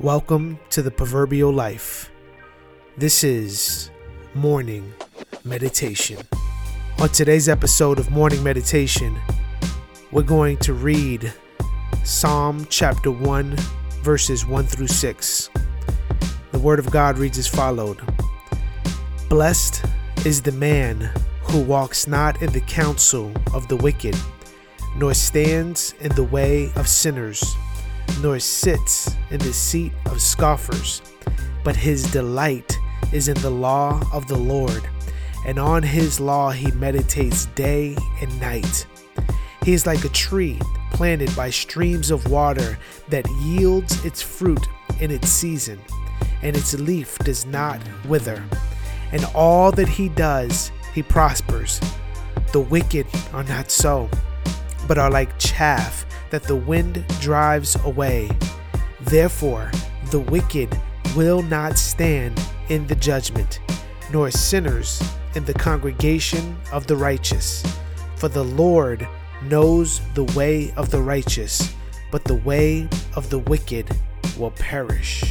Welcome to the proverbial life. This is morning meditation. On today's episode of morning meditation, we're going to read Psalm chapter 1, verses 1 through 6. The word of God reads as followed Blessed is the man who walks not in the counsel of the wicked, nor stands in the way of sinners nor sits in the seat of scoffers, but his delight is in the law of the Lord, and on his law he meditates day and night. He is like a tree planted by streams of water that yields its fruit in its season, and its leaf does not wither. And all that he does, he prospers. The wicked are not so, but are like chaff that the wind drives away. Therefore, the wicked will not stand in the judgment, nor sinners in the congregation of the righteous. For the Lord knows the way of the righteous, but the way of the wicked will perish.